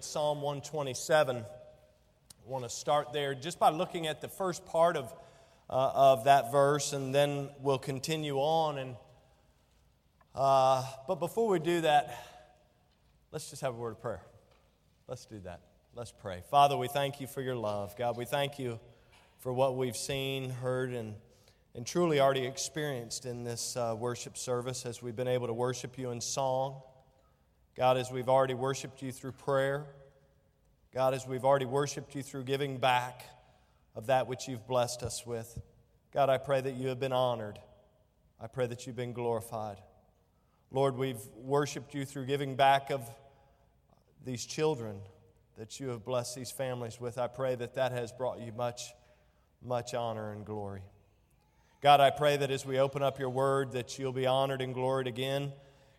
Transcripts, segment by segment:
Psalm 127. I want to start there just by looking at the first part of, uh, of that verse, and then we'll continue on. And, uh, but before we do that, let's just have a word of prayer. Let's do that. Let's pray. Father, we thank you for your love. God, we thank you for what we've seen, heard, and, and truly already experienced in this uh, worship service as we've been able to worship you in song God, as we've already worshiped you through prayer, God, as we've already worshiped you through giving back of that which you've blessed us with, God, I pray that you have been honored. I pray that you've been glorified. Lord, we've worshiped you through giving back of these children that you have blessed these families with. I pray that that has brought you much, much honor and glory. God, I pray that as we open up your word, that you'll be honored and gloried again.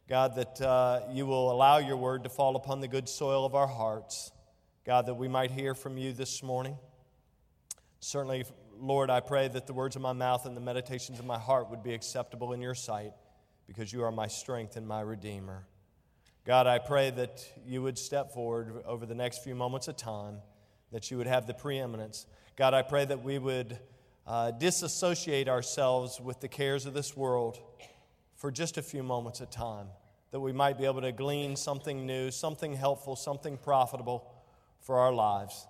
God, that uh, you will allow your word to fall upon the good soil of our hearts. God, that we might hear from you this morning. Certainly, Lord, I pray that the words of my mouth and the meditations of my heart would be acceptable in your sight because you are my strength and my redeemer. God, I pray that you would step forward over the next few moments of time, that you would have the preeminence. God, I pray that we would uh, disassociate ourselves with the cares of this world for just a few moments of time that we might be able to glean something new, something helpful, something profitable for our lives.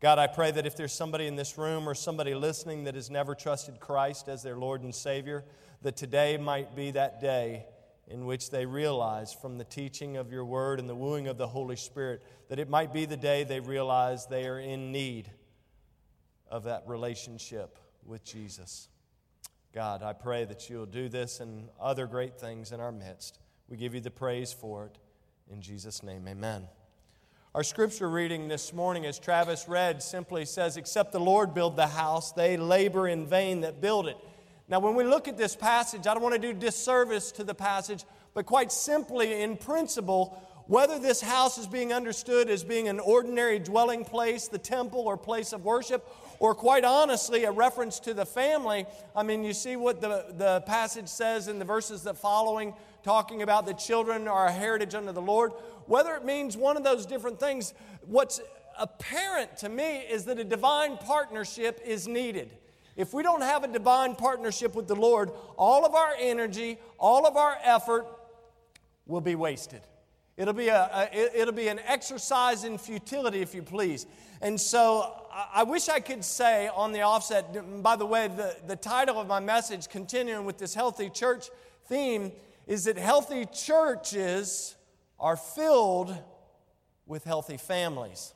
God, I pray that if there's somebody in this room or somebody listening that has never trusted Christ as their Lord and Savior, that today might be that day in which they realize from the teaching of your word and the wooing of the Holy Spirit that it might be the day they realize they are in need of that relationship with Jesus. God, I pray that you'll do this and other great things in our midst. We give you the praise for it. In Jesus' name, amen. Our scripture reading this morning, as Travis read, simply says, Except the Lord build the house, they labor in vain that build it. Now, when we look at this passage, I don't want to do disservice to the passage, but quite simply, in principle, whether this house is being understood as being an ordinary dwelling place, the temple or place of worship, or quite honestly, a reference to the family. I mean, you see what the, the passage says in the verses that following talking about the children are a heritage under the Lord, whether it means one of those different things, what's apparent to me is that a divine partnership is needed. If we don't have a divine partnership with the Lord, all of our energy, all of our effort will be wasted. It'll be, a, a, it'll be an exercise in futility, if you please. And so I wish I could say on the offset, by the way, the, the title of my message, continuing with this healthy church theme, is that healthy churches are filled with healthy families.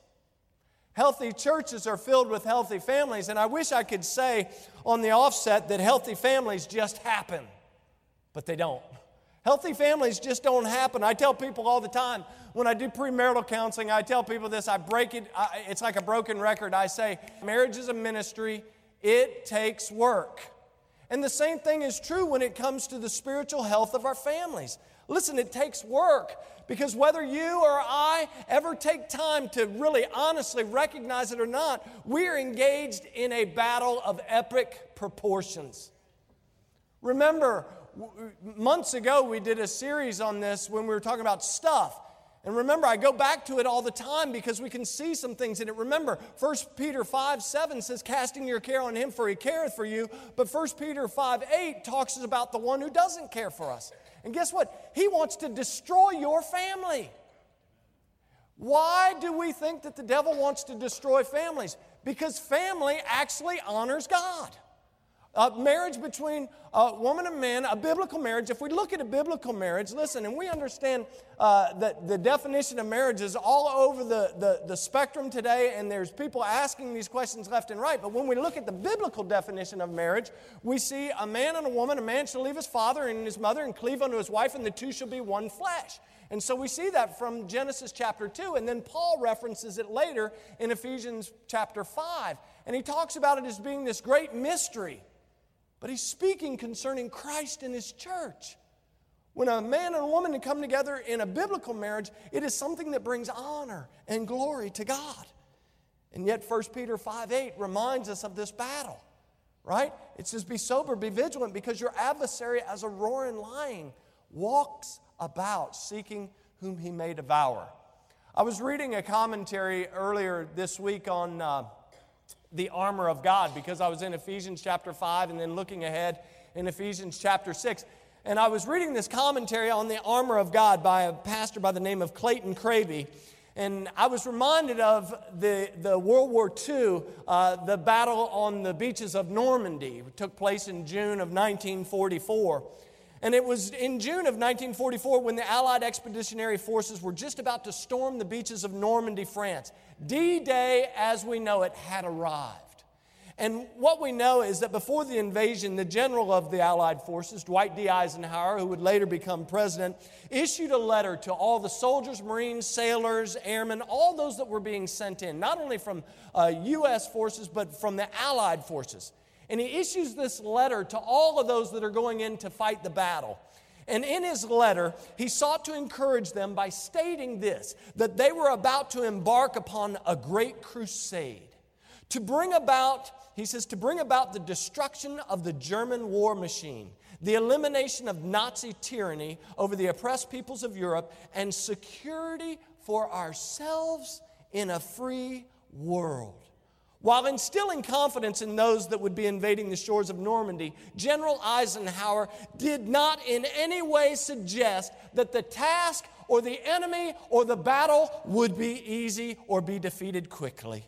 Healthy churches are filled with healthy families, and I wish I could say on the offset that healthy families just happen, but they don't. Healthy families just don't happen. I tell people all the time when I do premarital counseling, I tell people this, I break it, I, it's like a broken record. I say, marriage is a ministry, it takes work. And the same thing is true when it comes to the spiritual health of our families. Listen, it takes work because whether you or I ever take time to really honestly recognize it or not, we're engaged in a battle of epic proportions. Remember, months ago we did a series on this when we were talking about stuff. And remember, I go back to it all the time because we can see some things in it. Remember, 1 Peter 5 7 says, Casting your care on him, for he careth for you. But 1 Peter 5 8 talks about the one who doesn't care for us. And guess what? He wants to destroy your family. Why do we think that the devil wants to destroy families? Because family actually honors God. A marriage between a woman and man, a biblical marriage, if we look at a biblical marriage, listen, and we understand uh, that the definition of marriage is all over the, the, the spectrum today, and there's people asking these questions left and right. But when we look at the biblical definition of marriage, we see a man and a woman, a man shall leave his father and his mother and cleave unto his wife, and the two shall be one flesh. And so we see that from Genesis chapter 2, and then Paul references it later in Ephesians chapter 5. And he talks about it as being this great mystery. But he's speaking concerning Christ and his church. When a man and a woman come together in a biblical marriage, it is something that brings honor and glory to God. And yet 1 Peter 5 8 reminds us of this battle, right? It says, Be sober, be vigilant, because your adversary, as a roaring lion, walks about seeking whom he may devour. I was reading a commentary earlier this week on uh, the armor of God because I was in Ephesians chapter 5 and then looking ahead in Ephesians chapter 6. And I was reading this commentary on the armor of God by a pastor by the name of Clayton Cravey. And I was reminded of the, the World War II, uh, the battle on the beaches of Normandy. Took place in June of 1944. And it was in June of 1944 when the Allied expeditionary forces were just about to storm the beaches of Normandy, France. D Day, as we know it, had arrived. And what we know is that before the invasion, the general of the Allied forces, Dwight D. Eisenhower, who would later become president, issued a letter to all the soldiers, Marines, sailors, airmen, all those that were being sent in, not only from uh, U.S. forces, but from the Allied forces. And he issues this letter to all of those that are going in to fight the battle. And in his letter, he sought to encourage them by stating this that they were about to embark upon a great crusade to bring about, he says, to bring about the destruction of the German war machine, the elimination of Nazi tyranny over the oppressed peoples of Europe, and security for ourselves in a free world. While instilling confidence in those that would be invading the shores of Normandy, General Eisenhower did not in any way suggest that the task or the enemy or the battle would be easy or be defeated quickly.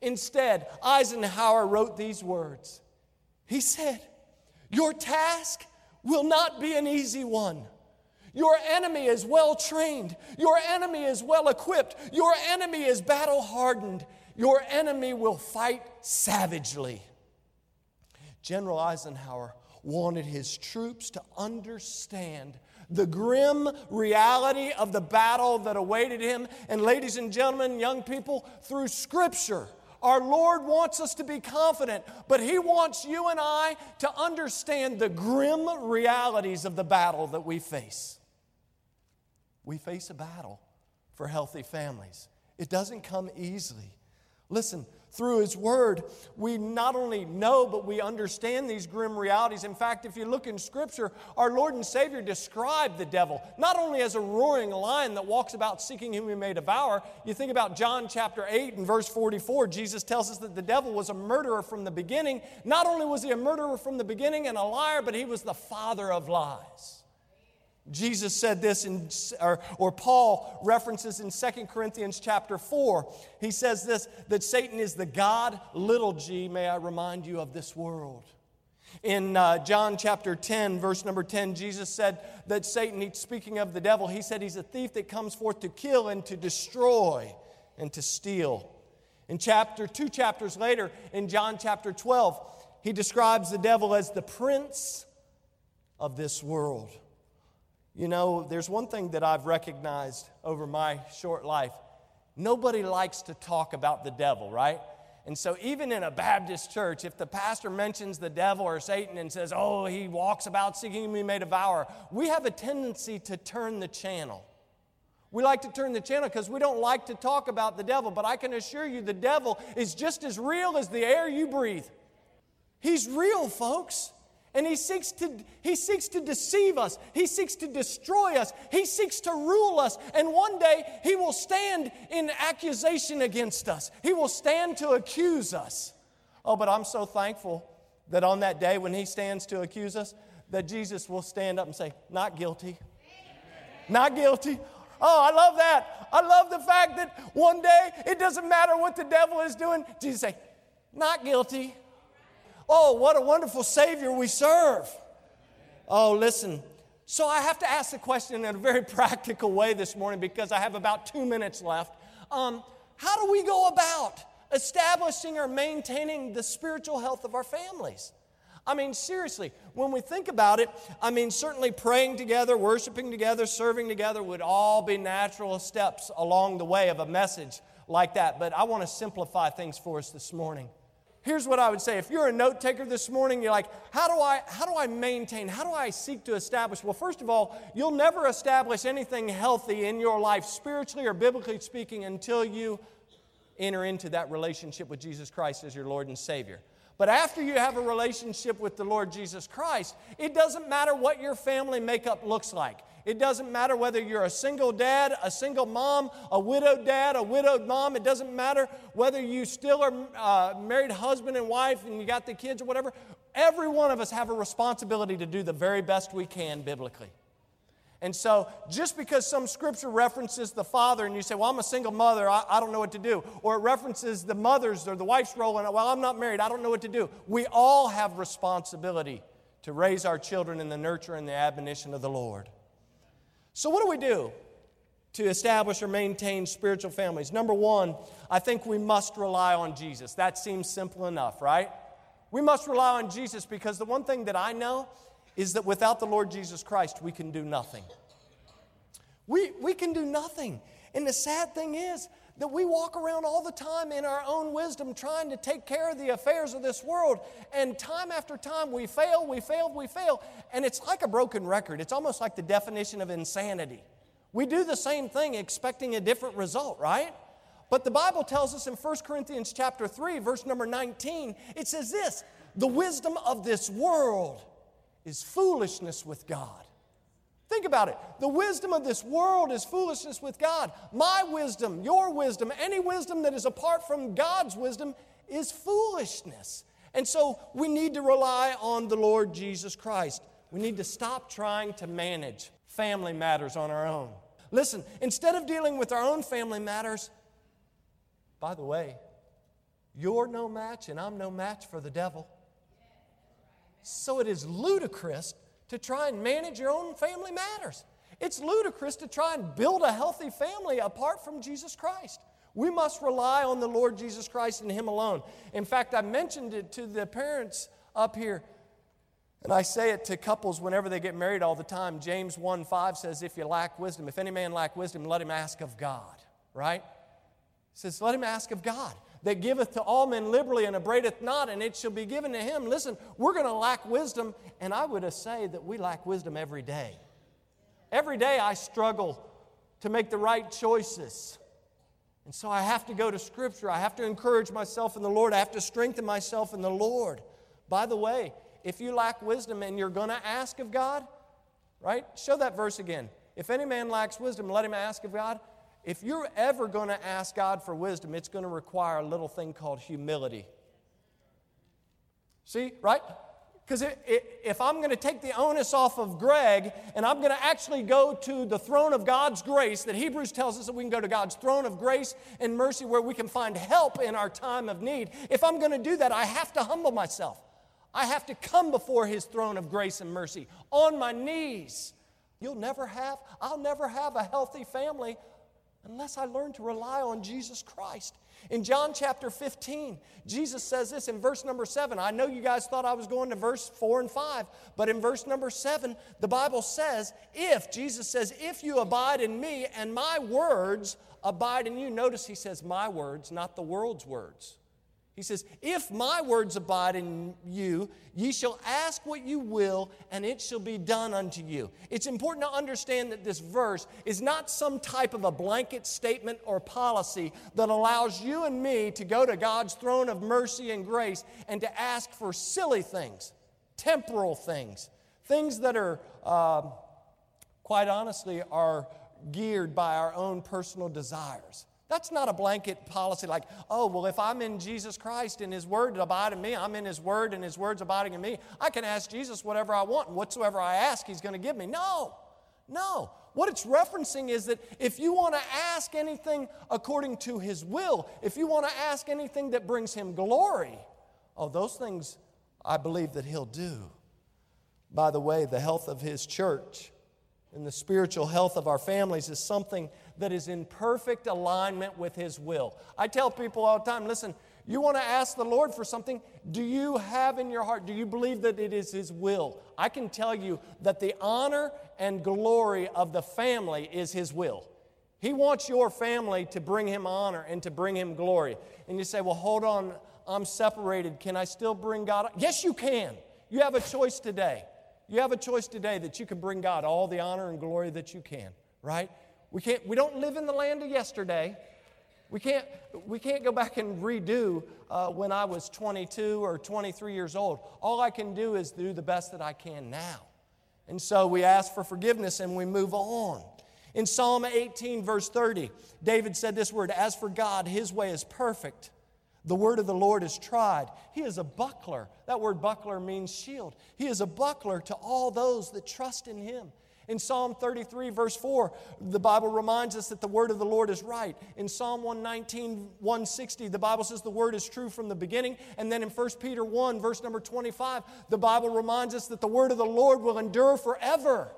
Instead, Eisenhower wrote these words He said, Your task will not be an easy one. Your enemy is well trained. Your enemy is well equipped. Your enemy is battle hardened. Your enemy will fight savagely. General Eisenhower wanted his troops to understand the grim reality of the battle that awaited him. And, ladies and gentlemen, young people, through Scripture, our Lord wants us to be confident, but He wants you and I to understand the grim realities of the battle that we face. We face a battle for healthy families, it doesn't come easily. Listen, through His Word, we not only know, but we understand these grim realities. In fact, if you look in Scripture, our Lord and Savior described the devil not only as a roaring lion that walks about seeking whom he may devour. You think about John chapter 8 and verse 44, Jesus tells us that the devil was a murderer from the beginning. Not only was he a murderer from the beginning and a liar, but he was the father of lies. Jesus said this, in, or, or Paul references in 2 Corinthians chapter 4. He says this that Satan is the God, little g, may I remind you of this world. In uh, John chapter 10, verse number 10, Jesus said that Satan, speaking of the devil, he said he's a thief that comes forth to kill and to destroy and to steal. In chapter, two chapters later, in John chapter 12, he describes the devil as the prince of this world. You know, there's one thing that I've recognized over my short life nobody likes to talk about the devil, right? And so, even in a Baptist church, if the pastor mentions the devil or Satan and says, Oh, he walks about seeking he may devour, we have a tendency to turn the channel. We like to turn the channel because we don't like to talk about the devil, but I can assure you the devil is just as real as the air you breathe. He's real, folks. And he seeks, to, he seeks to deceive us. He seeks to destroy us. He seeks to rule us. And one day he will stand in accusation against us. He will stand to accuse us. Oh, but I'm so thankful that on that day when he stands to accuse us, that Jesus will stand up and say, Not guilty. Not guilty. Oh, I love that. I love the fact that one day it doesn't matter what the devil is doing. Jesus say, Not guilty. Oh, what a wonderful Savior we serve. Oh, listen. So I have to ask the question in a very practical way this morning because I have about two minutes left. Um, how do we go about establishing or maintaining the spiritual health of our families? I mean, seriously, when we think about it, I mean, certainly praying together, worshiping together, serving together would all be natural steps along the way of a message like that. But I want to simplify things for us this morning here's what I would say. If you're a note taker this morning, you're like, how do I how do I maintain? How do I seek to establish? Well, first of all, you'll never establish anything healthy in your life, spiritually or biblically speaking, until you enter into that relationship with Jesus Christ as your Lord and Savior. But after you have a relationship with the Lord Jesus Christ, it doesn't matter what your family makeup looks like. It doesn't matter whether you're a single dad, a single mom, a widowed dad, a widowed mom. It doesn't matter whether you still are uh, married husband and wife and you got the kids or whatever. Every one of us have a responsibility to do the very best we can biblically. And so, just because some scripture references the father and you say, Well, I'm a single mother, I, I, don't know what to do, or it references the mother's or the wife's role, and well, I'm not married, I don't know what to do. We all have responsibility to raise our children in the nurture and the admonition of the Lord. So, what do we do to establish or maintain spiritual families? Number one, I think we must rely on Jesus. That seems simple enough, right? We must rely on Jesus because the one thing that I know is that without the Lord Jesus Christ, we can do nothing. We, we can do nothing. And the sad thing is that we walk around all the time in our own wisdom trying to take care of the affairs of this world. And time after time, we fail, we fail, we fail. And it's like a broken record. It's almost like the definition of insanity. We do the same thing expecting a different result, right? But the Bible tells us in 1 Corinthians chapter 3, verse number 19, it says this, the wisdom of this world is foolishness with God. Think about it. The wisdom of this world is foolishness with God. My wisdom, your wisdom, any wisdom that is apart from God's wisdom is foolishness. And so we need to rely on the Lord Jesus Christ. We need to stop trying to manage family matters on our own. Listen, instead of dealing with our own family matters, by the way, you're no match and I'm no match for the devil. So it is ludicrous to try and manage your own family matters. It's ludicrous to try and build a healthy family apart from Jesus Christ. We must rely on the Lord Jesus Christ and Him alone. In fact, I mentioned it to the parents up here, and I say it to couples whenever they get married all the time. James 1 5 says, If you lack wisdom, if any man lack wisdom, let him ask of God, right? It says, Let him ask of God that giveth to all men liberally and abradeth not, and it shall be given to him. Listen, we're going to lack wisdom, and I would say that we lack wisdom every day. Every day I struggle to make the right choices. And so I have to go to Scripture. I have to encourage myself in the Lord. I have to strengthen myself in the Lord. By the way, if you lack wisdom and you're going to ask of God, right? Show that verse again. If any man lacks wisdom, let him ask of God. If you're ever going to ask God for wisdom, it's going to require a little thing called humility. See, right? Because if I'm going to take the onus off of Greg and I'm going to actually go to the throne of God's grace, that Hebrews tells us that we can go to God's throne of grace and mercy where we can find help in our time of need. If I'm going to do that, I have to humble myself. I have to come before His throne of grace and mercy on my knees. You'll never have, I'll never have a healthy family unless I learn to rely on Jesus Christ. In John chapter 15, Jesus says this in verse number 7. I know you guys thought I was going to verse 4 and 5, but in verse number 7, the Bible says, If, Jesus says, if you abide in me and my words abide in you. Notice he says, My words, not the world's words. He says, If my words abide in you, ye shall ask what you will, and it shall be done unto you. It's important to understand that this verse is not some type of a blanket statement or policy that allows you and me to go to God's throne of mercy and grace and to ask for silly things, temporal things, things that are, uh, quite honestly, are geared by our own personal desires. That's not a blanket policy like, oh, well, if I'm in Jesus Christ and His Word abide in me, I'm in His Word and His Word's abiding in me, I can ask Jesus whatever I want, and whatsoever I ask, He's going to give me. No, no. What it's referencing is that if you want to ask anything according to His will, if you want to ask anything that brings Him glory, oh, those things I believe that He'll do. By the way, the health of His church and the spiritual health of our families is something that is in perfect alignment with His will. I tell people all the time listen, you want to ask the Lord for something, do you have in your heart, do you believe that it is His will? I can tell you that the honor and glory of the family is His will. He wants your family to bring Him honor and to bring Him glory. And you say, well, hold on, I'm separated. Can I still bring God? Yes, you can. You have a choice today. You have a choice today that you can bring God all the honor and glory that you can, right? We, can't, we don't live in the land of yesterday. We can't, we can't go back and redo uh, when I was 22 or 23 years old. All I can do is do the best that I can now. And so we ask for forgiveness and we move on. In Psalm 18, verse 30, David said this word As for God, his way is perfect. The word of the Lord is tried. He is a buckler. That word buckler means shield. He is a buckler to all those that trust in him. In Psalm 33, verse 4, the Bible reminds us that the word of the Lord is right. In Psalm 119, 160, the Bible says the word is true from the beginning. And then in 1 Peter 1, verse number 25, the Bible reminds us that the word of the Lord will endure forever.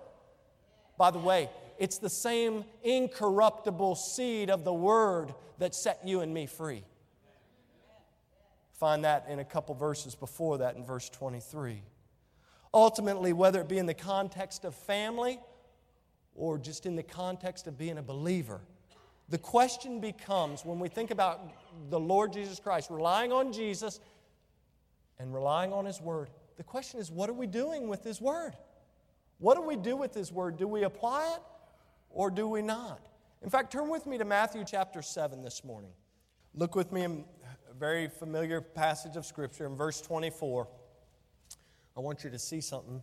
By the way, it's the same incorruptible seed of the word that set you and me free. Find that in a couple verses before that in verse 23. Ultimately, whether it be in the context of family or just in the context of being a believer, the question becomes when we think about the Lord Jesus Christ, relying on Jesus and relying on His Word, the question is what are we doing with His Word? What do we do with His Word? Do we apply it or do we not? In fact, turn with me to Matthew chapter 7 this morning. Look with me in a very familiar passage of Scripture in verse 24. I want you to see something.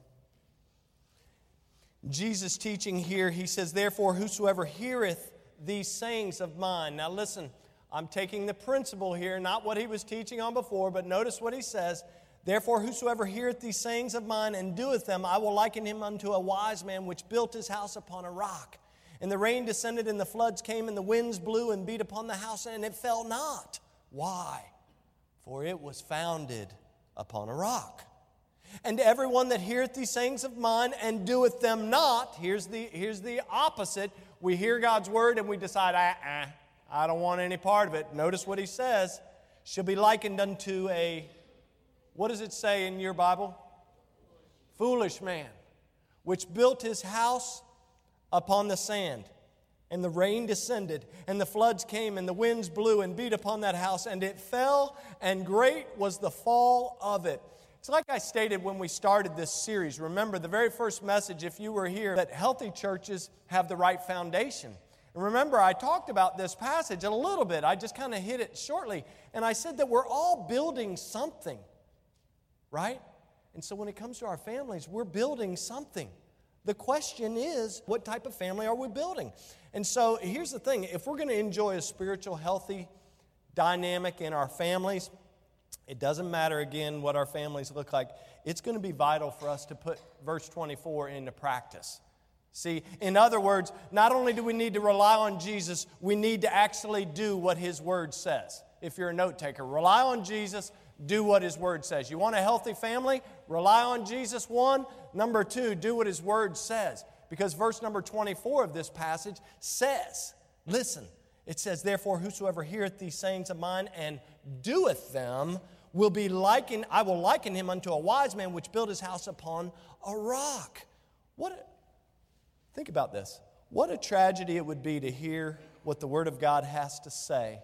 Jesus teaching here, he says, Therefore, whosoever heareth these sayings of mine. Now, listen, I'm taking the principle here, not what he was teaching on before, but notice what he says. Therefore, whosoever heareth these sayings of mine and doeth them, I will liken him unto a wise man which built his house upon a rock. And the rain descended, and the floods came, and the winds blew and beat upon the house, and it fell not. Why? For it was founded upon a rock. And everyone that heareth these sayings of mine and doeth them not, here's the, here's the opposite. We hear God's word and we decide, ah, ah, I don't want any part of it. Notice what he says shall be likened unto a, what does it say in your Bible? Foolish man, which built his house upon the sand. And the rain descended, and the floods came, and the winds blew and beat upon that house, and it fell, and great was the fall of it. It's like I stated when we started this series. Remember, the very first message, if you were here, that healthy churches have the right foundation. And remember, I talked about this passage a little bit. I just kind of hit it shortly. And I said that we're all building something, right? And so when it comes to our families, we're building something. The question is, what type of family are we building? And so here's the thing if we're going to enjoy a spiritual, healthy dynamic in our families, it doesn't matter again what our families look like. It's going to be vital for us to put verse 24 into practice. See, in other words, not only do we need to rely on Jesus, we need to actually do what His Word says. If you're a note taker, rely on Jesus, do what His Word says. You want a healthy family? Rely on Jesus, one. Number two, do what His Word says. Because verse number 24 of this passage says, listen, it says, Therefore, whosoever heareth these sayings of mine and doeth them will be likened, I will liken him unto a wise man which built his house upon a rock. What a, think about this. What a tragedy it would be to hear what the Word of God has to say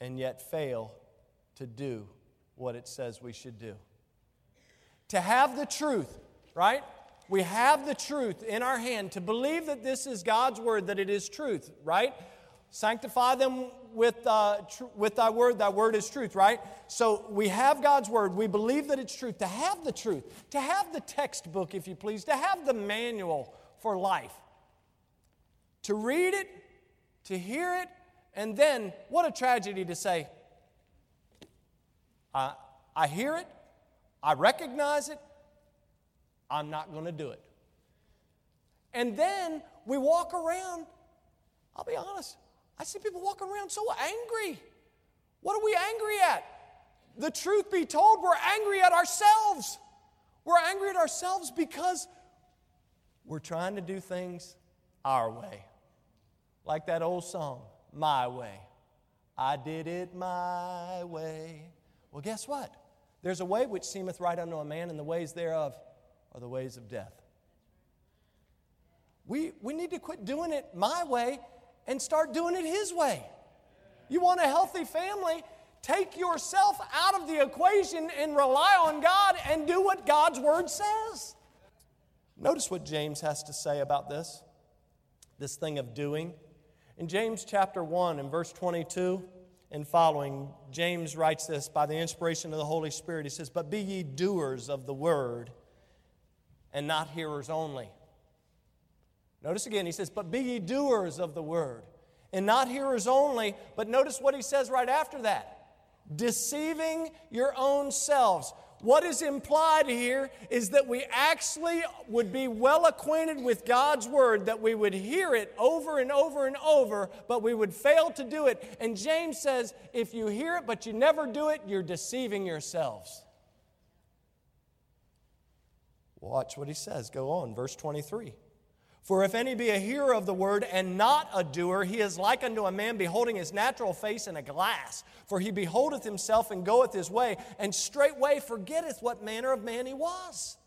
and yet fail to do what it says we should do. To have the truth, right? We have the truth in our hand to believe that this is God's Word, that it is truth, right? Sanctify them with, uh, tr- with thy word. Thy word is truth, right? So we have God's word. We believe that it's truth. To have the truth, to have the textbook, if you please, to have the manual for life, to read it, to hear it, and then what a tragedy to say, I, I hear it, I recognize it, I'm not going to do it. And then we walk around, I'll be honest, I see people walking around so angry. What are we angry at? The truth be told, we're angry at ourselves. We're angry at ourselves because we're trying to do things our way. Like that old song, My Way. I did it my way. Well, guess what? There's a way which seemeth right unto a man, and the ways thereof are the ways of death. We, we need to quit doing it my way and start doing it His way. You want a healthy family? Take yourself out of the equation and rely on God and do what God's Word says. Notice what James has to say about this this thing of doing. In James chapter 1 and verse 22 and following, James writes this by the inspiration of the Holy Spirit. He says, But be ye doers of the word and not hearers only. Notice again, he says, But be ye doers of the word, and not hearers only. But notice what he says right after that deceiving your own selves. What is implied here is that we actually would be well acquainted with God's Word, that we would hear it over and over and over, but we would fail to do it. And James says, if you hear it but you never do it, you're deceiving yourselves. Watch what he says. Go on, verse 23. For if any be a hearer of the word and not a doer, he is like unto a man beholding his natural face in a glass. For he beholdeth himself and goeth his way, and straightway forgetteth what manner of man he was.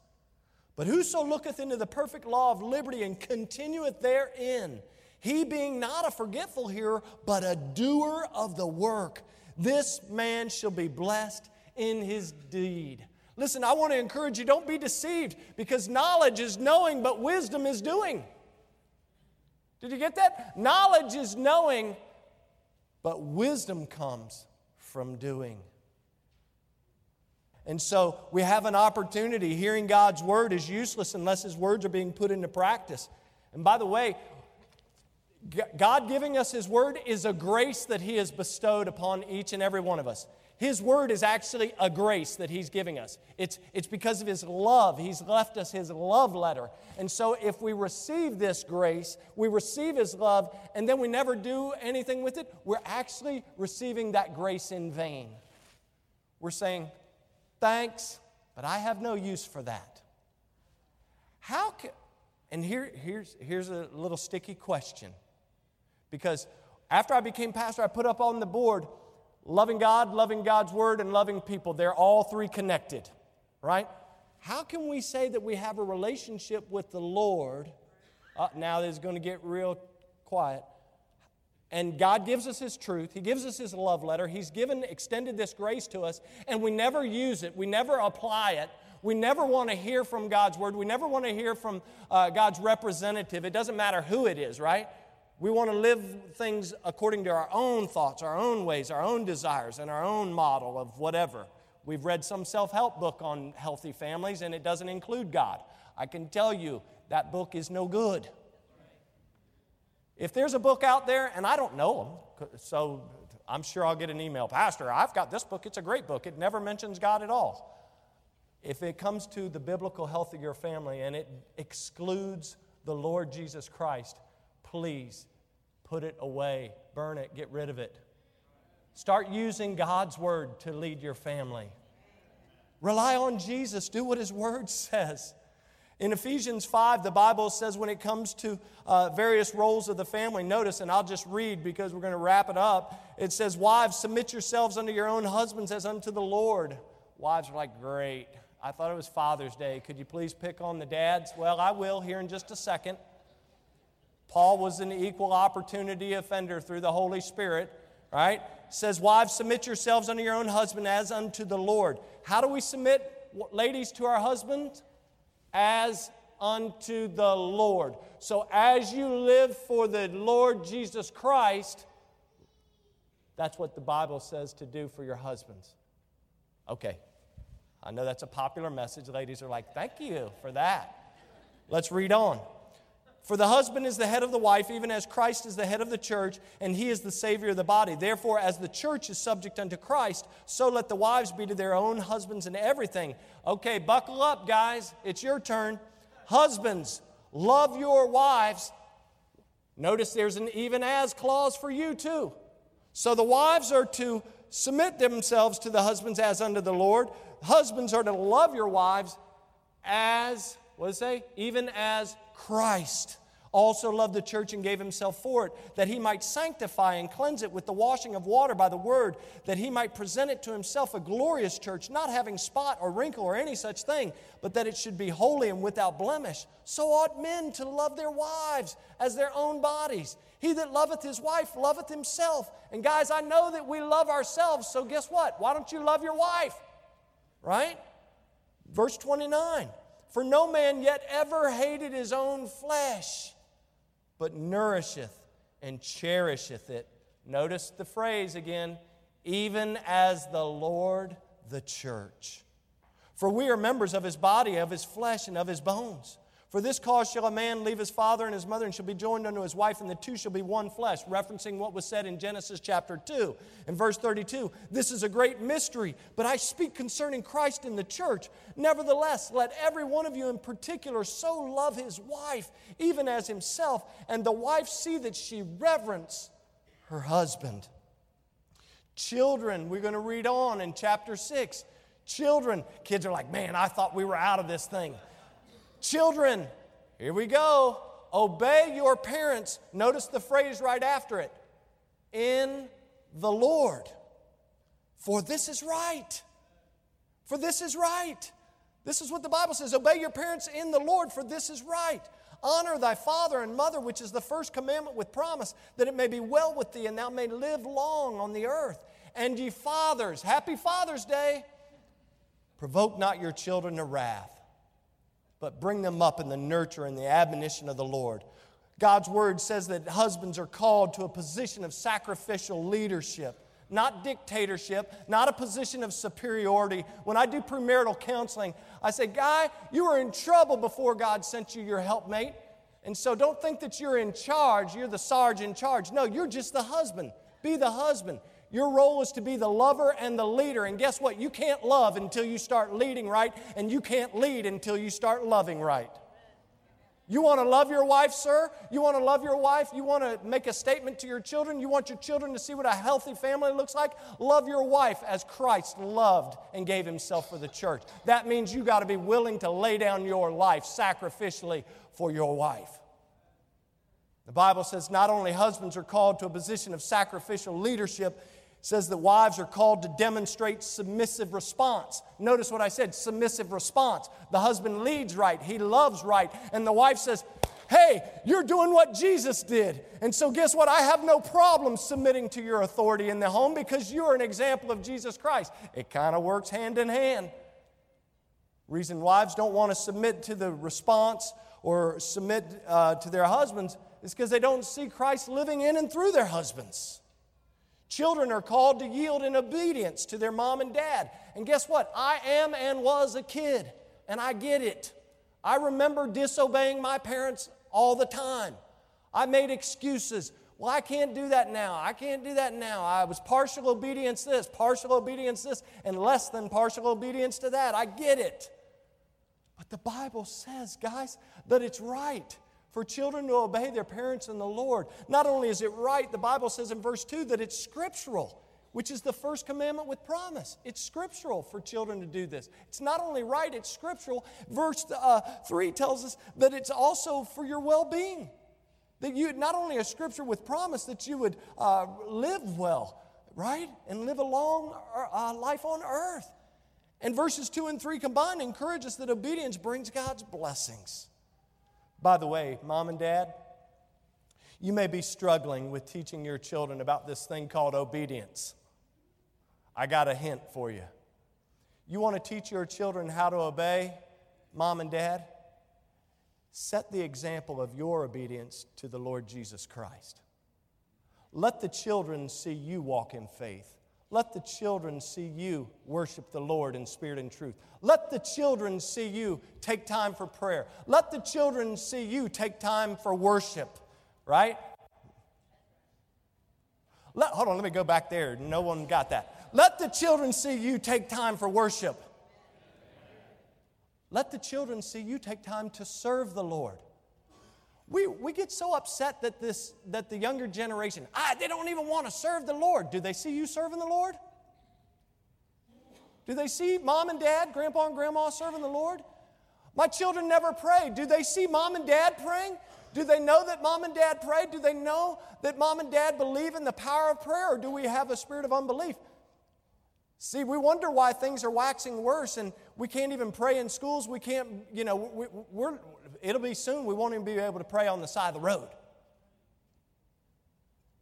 But whoso looketh into the perfect law of liberty and continueth therein, he being not a forgetful hearer, but a doer of the work, this man shall be blessed in his deed. Listen, I want to encourage you don't be deceived because knowledge is knowing, but wisdom is doing. Did you get that? Knowledge is knowing, but wisdom comes from doing. And so we have an opportunity. Hearing God's word is useless unless his words are being put into practice. And by the way, God giving us his word is a grace that he has bestowed upon each and every one of us. His word is actually a grace that He's giving us. It's, it's because of His love. He's left us His love letter. And so, if we receive this grace, we receive His love, and then we never do anything with it, we're actually receiving that grace in vain. We're saying, Thanks, but I have no use for that. How can, and here, here's, here's a little sticky question. Because after I became pastor, I put up on the board, Loving God, loving God's word, and loving people, they're all three connected, right? How can we say that we have a relationship with the Lord? Uh, now this is going to get real quiet. And God gives us His truth. He gives us His love letter. He's given, extended this grace to us, and we never use it. We never apply it. We never want to hear from God's word. We never want to hear from uh, God's representative. It doesn't matter who it is, right? We want to live things according to our own thoughts, our own ways, our own desires, and our own model of whatever. We've read some self help book on healthy families, and it doesn't include God. I can tell you that book is no good. If there's a book out there, and I don't know them, so I'm sure I'll get an email, Pastor, I've got this book, it's a great book. It never mentions God at all. If it comes to the biblical health of your family and it excludes the Lord Jesus Christ, please put it away, burn it, get rid of it. Start using God's word to lead your family. Rely on Jesus, do what his word says. In Ephesians 5, the Bible says when it comes to uh, various roles of the family, notice, and I'll just read because we're going to wrap it up. It says, Wives, submit yourselves unto your own husbands as unto the Lord. Wives are like, Great. I thought it was Father's Day. Could you please pick on the dads? Well, I will here in just a second. Paul was an equal opportunity offender through the Holy Spirit, right? says, Wives, submit yourselves unto your own husband as unto the Lord. How do we submit, ladies, to our husbands? As unto the Lord. So as you live for the Lord Jesus Christ, that's what the Bible says to do for your husbands. Okay. I know that's a popular message. Ladies are like, thank you for that. Let's read on. For the husband is the head of the wife, even as Christ is the head of the church, and he is the Savior of the body. Therefore, as the church is subject unto Christ, so let the wives be to their own husbands in everything. Okay, buckle up, guys. It's your turn. Husbands, love your wives. Notice there's an even as clause for you, too. So the wives are to submit themselves to the husbands as unto the Lord. Husbands are to love your wives as, what does it say? Even as Christ also loved the church and gave himself for it, that he might sanctify and cleanse it with the washing of water by the word, that he might present it to himself a glorious church, not having spot or wrinkle or any such thing, but that it should be holy and without blemish. So ought men to love their wives as their own bodies. He that loveth his wife loveth himself. And guys, I know that we love ourselves, so guess what? Why don't you love your wife? Right? Verse 29. For no man yet ever hated his own flesh, but nourisheth and cherisheth it. Notice the phrase again, even as the Lord the church. For we are members of his body, of his flesh, and of his bones. For this cause shall a man leave his father and his mother and shall be joined unto his wife, and the two shall be one flesh, referencing what was said in Genesis chapter 2. In verse 32, this is a great mystery, but I speak concerning Christ in the church. Nevertheless, let every one of you in particular so love his wife, even as himself, and the wife see that she reverence her husband. Children, we're going to read on in chapter 6. Children, kids are like, man, I thought we were out of this thing. Children, here we go. Obey your parents. Notice the phrase right after it in the Lord. For this is right. For this is right. This is what the Bible says Obey your parents in the Lord, for this is right. Honor thy father and mother, which is the first commandment with promise, that it may be well with thee and thou may live long on the earth. And ye fathers, happy Father's Day, provoke not your children to wrath but bring them up in the nurture and the admonition of the Lord. God's word says that husbands are called to a position of sacrificial leadership, not dictatorship, not a position of superiority. When I do premarital counseling, I say, Guy, you were in trouble before God sent you your helpmate. And so don't think that you're in charge, you're the sarge in charge. No, you're just the husband. Be the husband. Your role is to be the lover and the leader. And guess what? You can't love until you start leading right, and you can't lead until you start loving right. You want to love your wife, sir? You want to love your wife? You want to make a statement to your children? You want your children to see what a healthy family looks like? Love your wife as Christ loved and gave himself for the church. That means you got to be willing to lay down your life sacrificially for your wife. The Bible says not only husbands are called to a position of sacrificial leadership, says that wives are called to demonstrate submissive response. Notice what I said submissive response. The husband leads right, he loves right, and the wife says, Hey, you're doing what Jesus did. And so, guess what? I have no problem submitting to your authority in the home because you're an example of Jesus Christ. It kind of works hand in hand. Reason wives don't want to submit to the response or submit uh, to their husbands is because they don't see Christ living in and through their husbands. Children are called to yield in obedience to their mom and dad. And guess what? I am and was a kid, and I get it. I remember disobeying my parents all the time. I made excuses. Well, I can't do that now. I can't do that now. I was partial obedience this, partial obedience this, and less than partial obedience to that. I get it. But the Bible says, guys, that it's right for children to obey their parents in the Lord. Not only is it right, the Bible says in verse 2 that it's scriptural, which is the first commandment with promise. It's scriptural for children to do this. It's not only right, it's scriptural. Verse uh, 3 tells us that it's also for your well being. That you, not only a scripture with promise, that you would uh, live well, right? And live a long uh, life on earth. And verses 2 and 3 combined encourage us that obedience brings God's blessings. By the way, mom and dad, you may be struggling with teaching your children about this thing called obedience. I got a hint for you. You want to teach your children how to obey, mom and dad? Set the example of your obedience to the Lord Jesus Christ. Let the children see you walk in faith. Let the children see you worship the Lord in spirit and truth. Let the children see you take time for prayer. Let the children see you take time for worship, right? Let, hold on, let me go back there. No one got that. Let the children see you take time for worship. Let the children see you take time to serve the Lord. We, we get so upset that, this, that the younger generation, ah, they don't even want to serve the Lord. Do they see you serving the Lord? Do they see mom and dad, grandpa and grandma serving the Lord? My children never pray. Do they see mom and dad praying? Do they know that mom and dad pray? Do they know that mom and dad believe in the power of prayer, or do we have a spirit of unbelief? See, we wonder why things are waxing worse and we can't even pray in schools. We can't, you know, we, we're, it'll be soon we won't even be able to pray on the side of the road.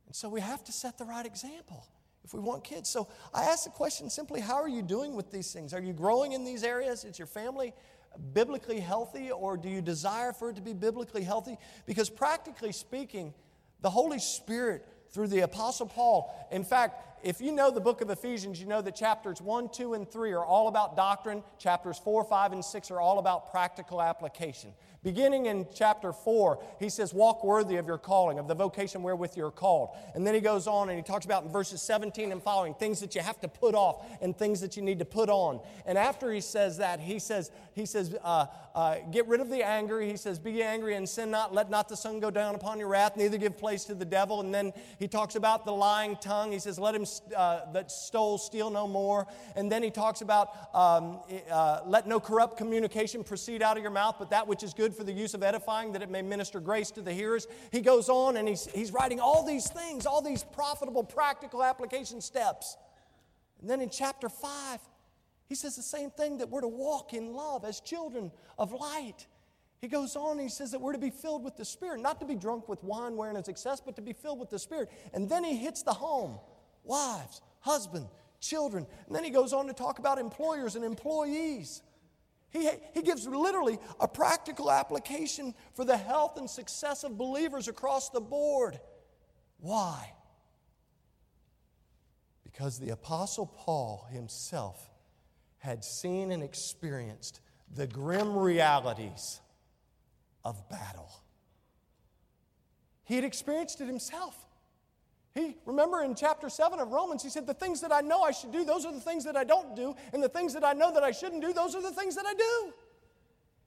And so we have to set the right example if we want kids. So I ask the question simply how are you doing with these things? Are you growing in these areas? Is your family biblically healthy or do you desire for it to be biblically healthy? Because practically speaking, the Holy Spirit through the Apostle Paul. In fact, if you know the book of Ephesians, you know that chapters 1, 2, and 3 are all about doctrine. Chapters 4, 5, and 6 are all about practical application. Beginning in chapter 4, he says, Walk worthy of your calling, of the vocation wherewith you're called. And then he goes on and he talks about in verses 17 and following things that you have to put off and things that you need to put on. And after he says that, he says, he says uh, uh, Get rid of the anger. He says, Be angry and sin not. Let not the sun go down upon your wrath, neither give place to the devil. And then he talks about the lying tongue. He says, Let him uh, that stole steal no more. And then he talks about, um, uh, Let no corrupt communication proceed out of your mouth, but that which is good for the use of edifying, that it may minister grace to the hearers. He goes on and he's, he's writing all these things, all these profitable, practical application steps. And then in chapter 5, he says the same thing that we're to walk in love as children of light. He goes on and he says that we're to be filled with the Spirit, not to be drunk with wine wherein is excess, but to be filled with the Spirit. And then he hits the home wives, husband, children. And then he goes on to talk about employers and employees. He, he gives literally a practical application for the health and success of believers across the board. Why? Because the Apostle Paul himself had seen and experienced the grim realities of battle. He had experienced it himself. He, remember in chapter 7 of Romans, he said, The things that I know I should do, those are the things that I don't do. And the things that I know that I shouldn't do, those are the things that I do.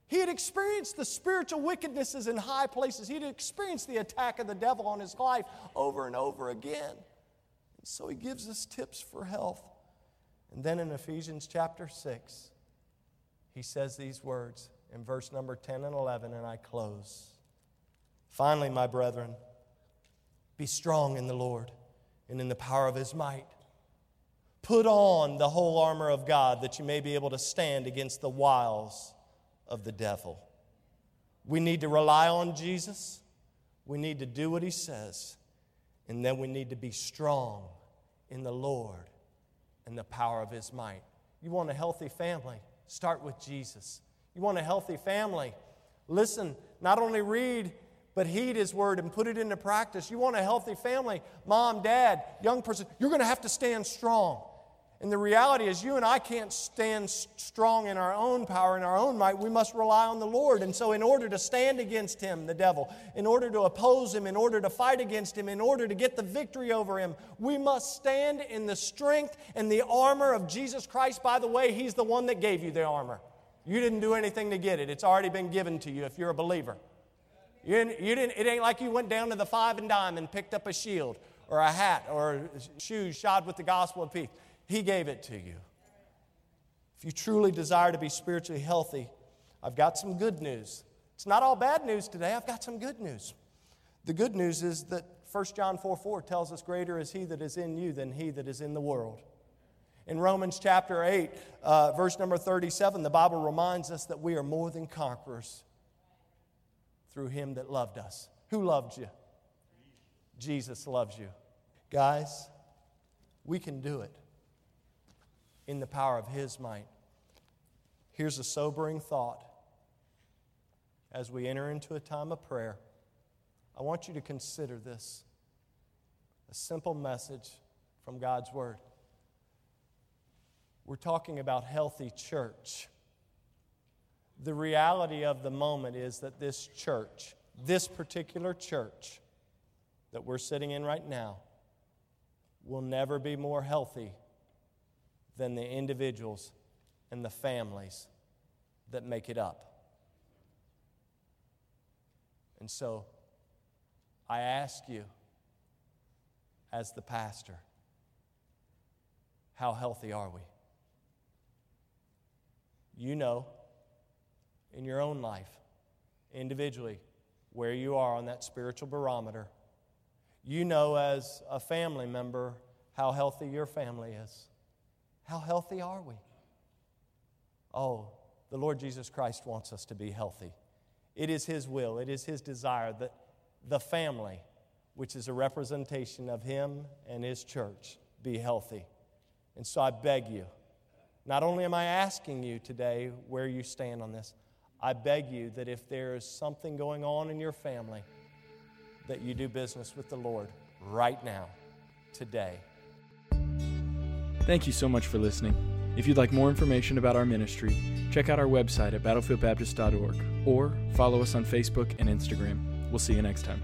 He had experienced the spiritual wickednesses in high places. He had experienced the attack of the devil on his life over and over again. And so he gives us tips for health. And then in Ephesians chapter 6, he says these words in verse number 10 and 11, and I close. Finally, my brethren, be strong in the Lord and in the power of his might. Put on the whole armor of God that you may be able to stand against the wiles of the devil. We need to rely on Jesus. We need to do what he says. And then we need to be strong in the Lord and the power of his might. You want a healthy family? Start with Jesus. You want a healthy family? Listen, not only read but heed his word and put it into practice. You want a healthy family, mom, dad, young person, you're going to have to stand strong. And the reality is, you and I can't stand strong in our own power, in our own might. We must rely on the Lord. And so, in order to stand against him, the devil, in order to oppose him, in order to fight against him, in order to get the victory over him, we must stand in the strength and the armor of Jesus Christ. By the way, he's the one that gave you the armor. You didn't do anything to get it, it's already been given to you if you're a believer. You didn't, you didn't, it ain't like you went down to the five and dime and picked up a shield or a hat or shoes shod with the gospel of peace. He gave it to you. If you truly desire to be spiritually healthy, I've got some good news. It's not all bad news today, I've got some good news. The good news is that 1 John 4 4 tells us, Greater is he that is in you than he that is in the world. In Romans chapter 8, uh, verse number 37, the Bible reminds us that we are more than conquerors through him that loved us. Who loved you? Jesus loves you. Guys, we can do it in the power of his might. Here's a sobering thought as we enter into a time of prayer. I want you to consider this a simple message from God's Word. We're talking about healthy church. The reality of the moment is that this church, this particular church that we're sitting in right now, will never be more healthy than the individuals and the families that make it up. And so I ask you, as the pastor, how healthy are we? You know in your own life, individually, where you are on that spiritual barometer. You know, as a family member, how healthy your family is. How healthy are we? Oh, the Lord Jesus Christ wants us to be healthy. It is His will, it is His desire that the family, which is a representation of Him and His church, be healthy. And so I beg you, not only am I asking you today where you stand on this, I beg you that if there is something going on in your family, that you do business with the Lord right now, today. Thank you so much for listening. If you'd like more information about our ministry, check out our website at battlefieldbaptist.org or follow us on Facebook and Instagram. We'll see you next time.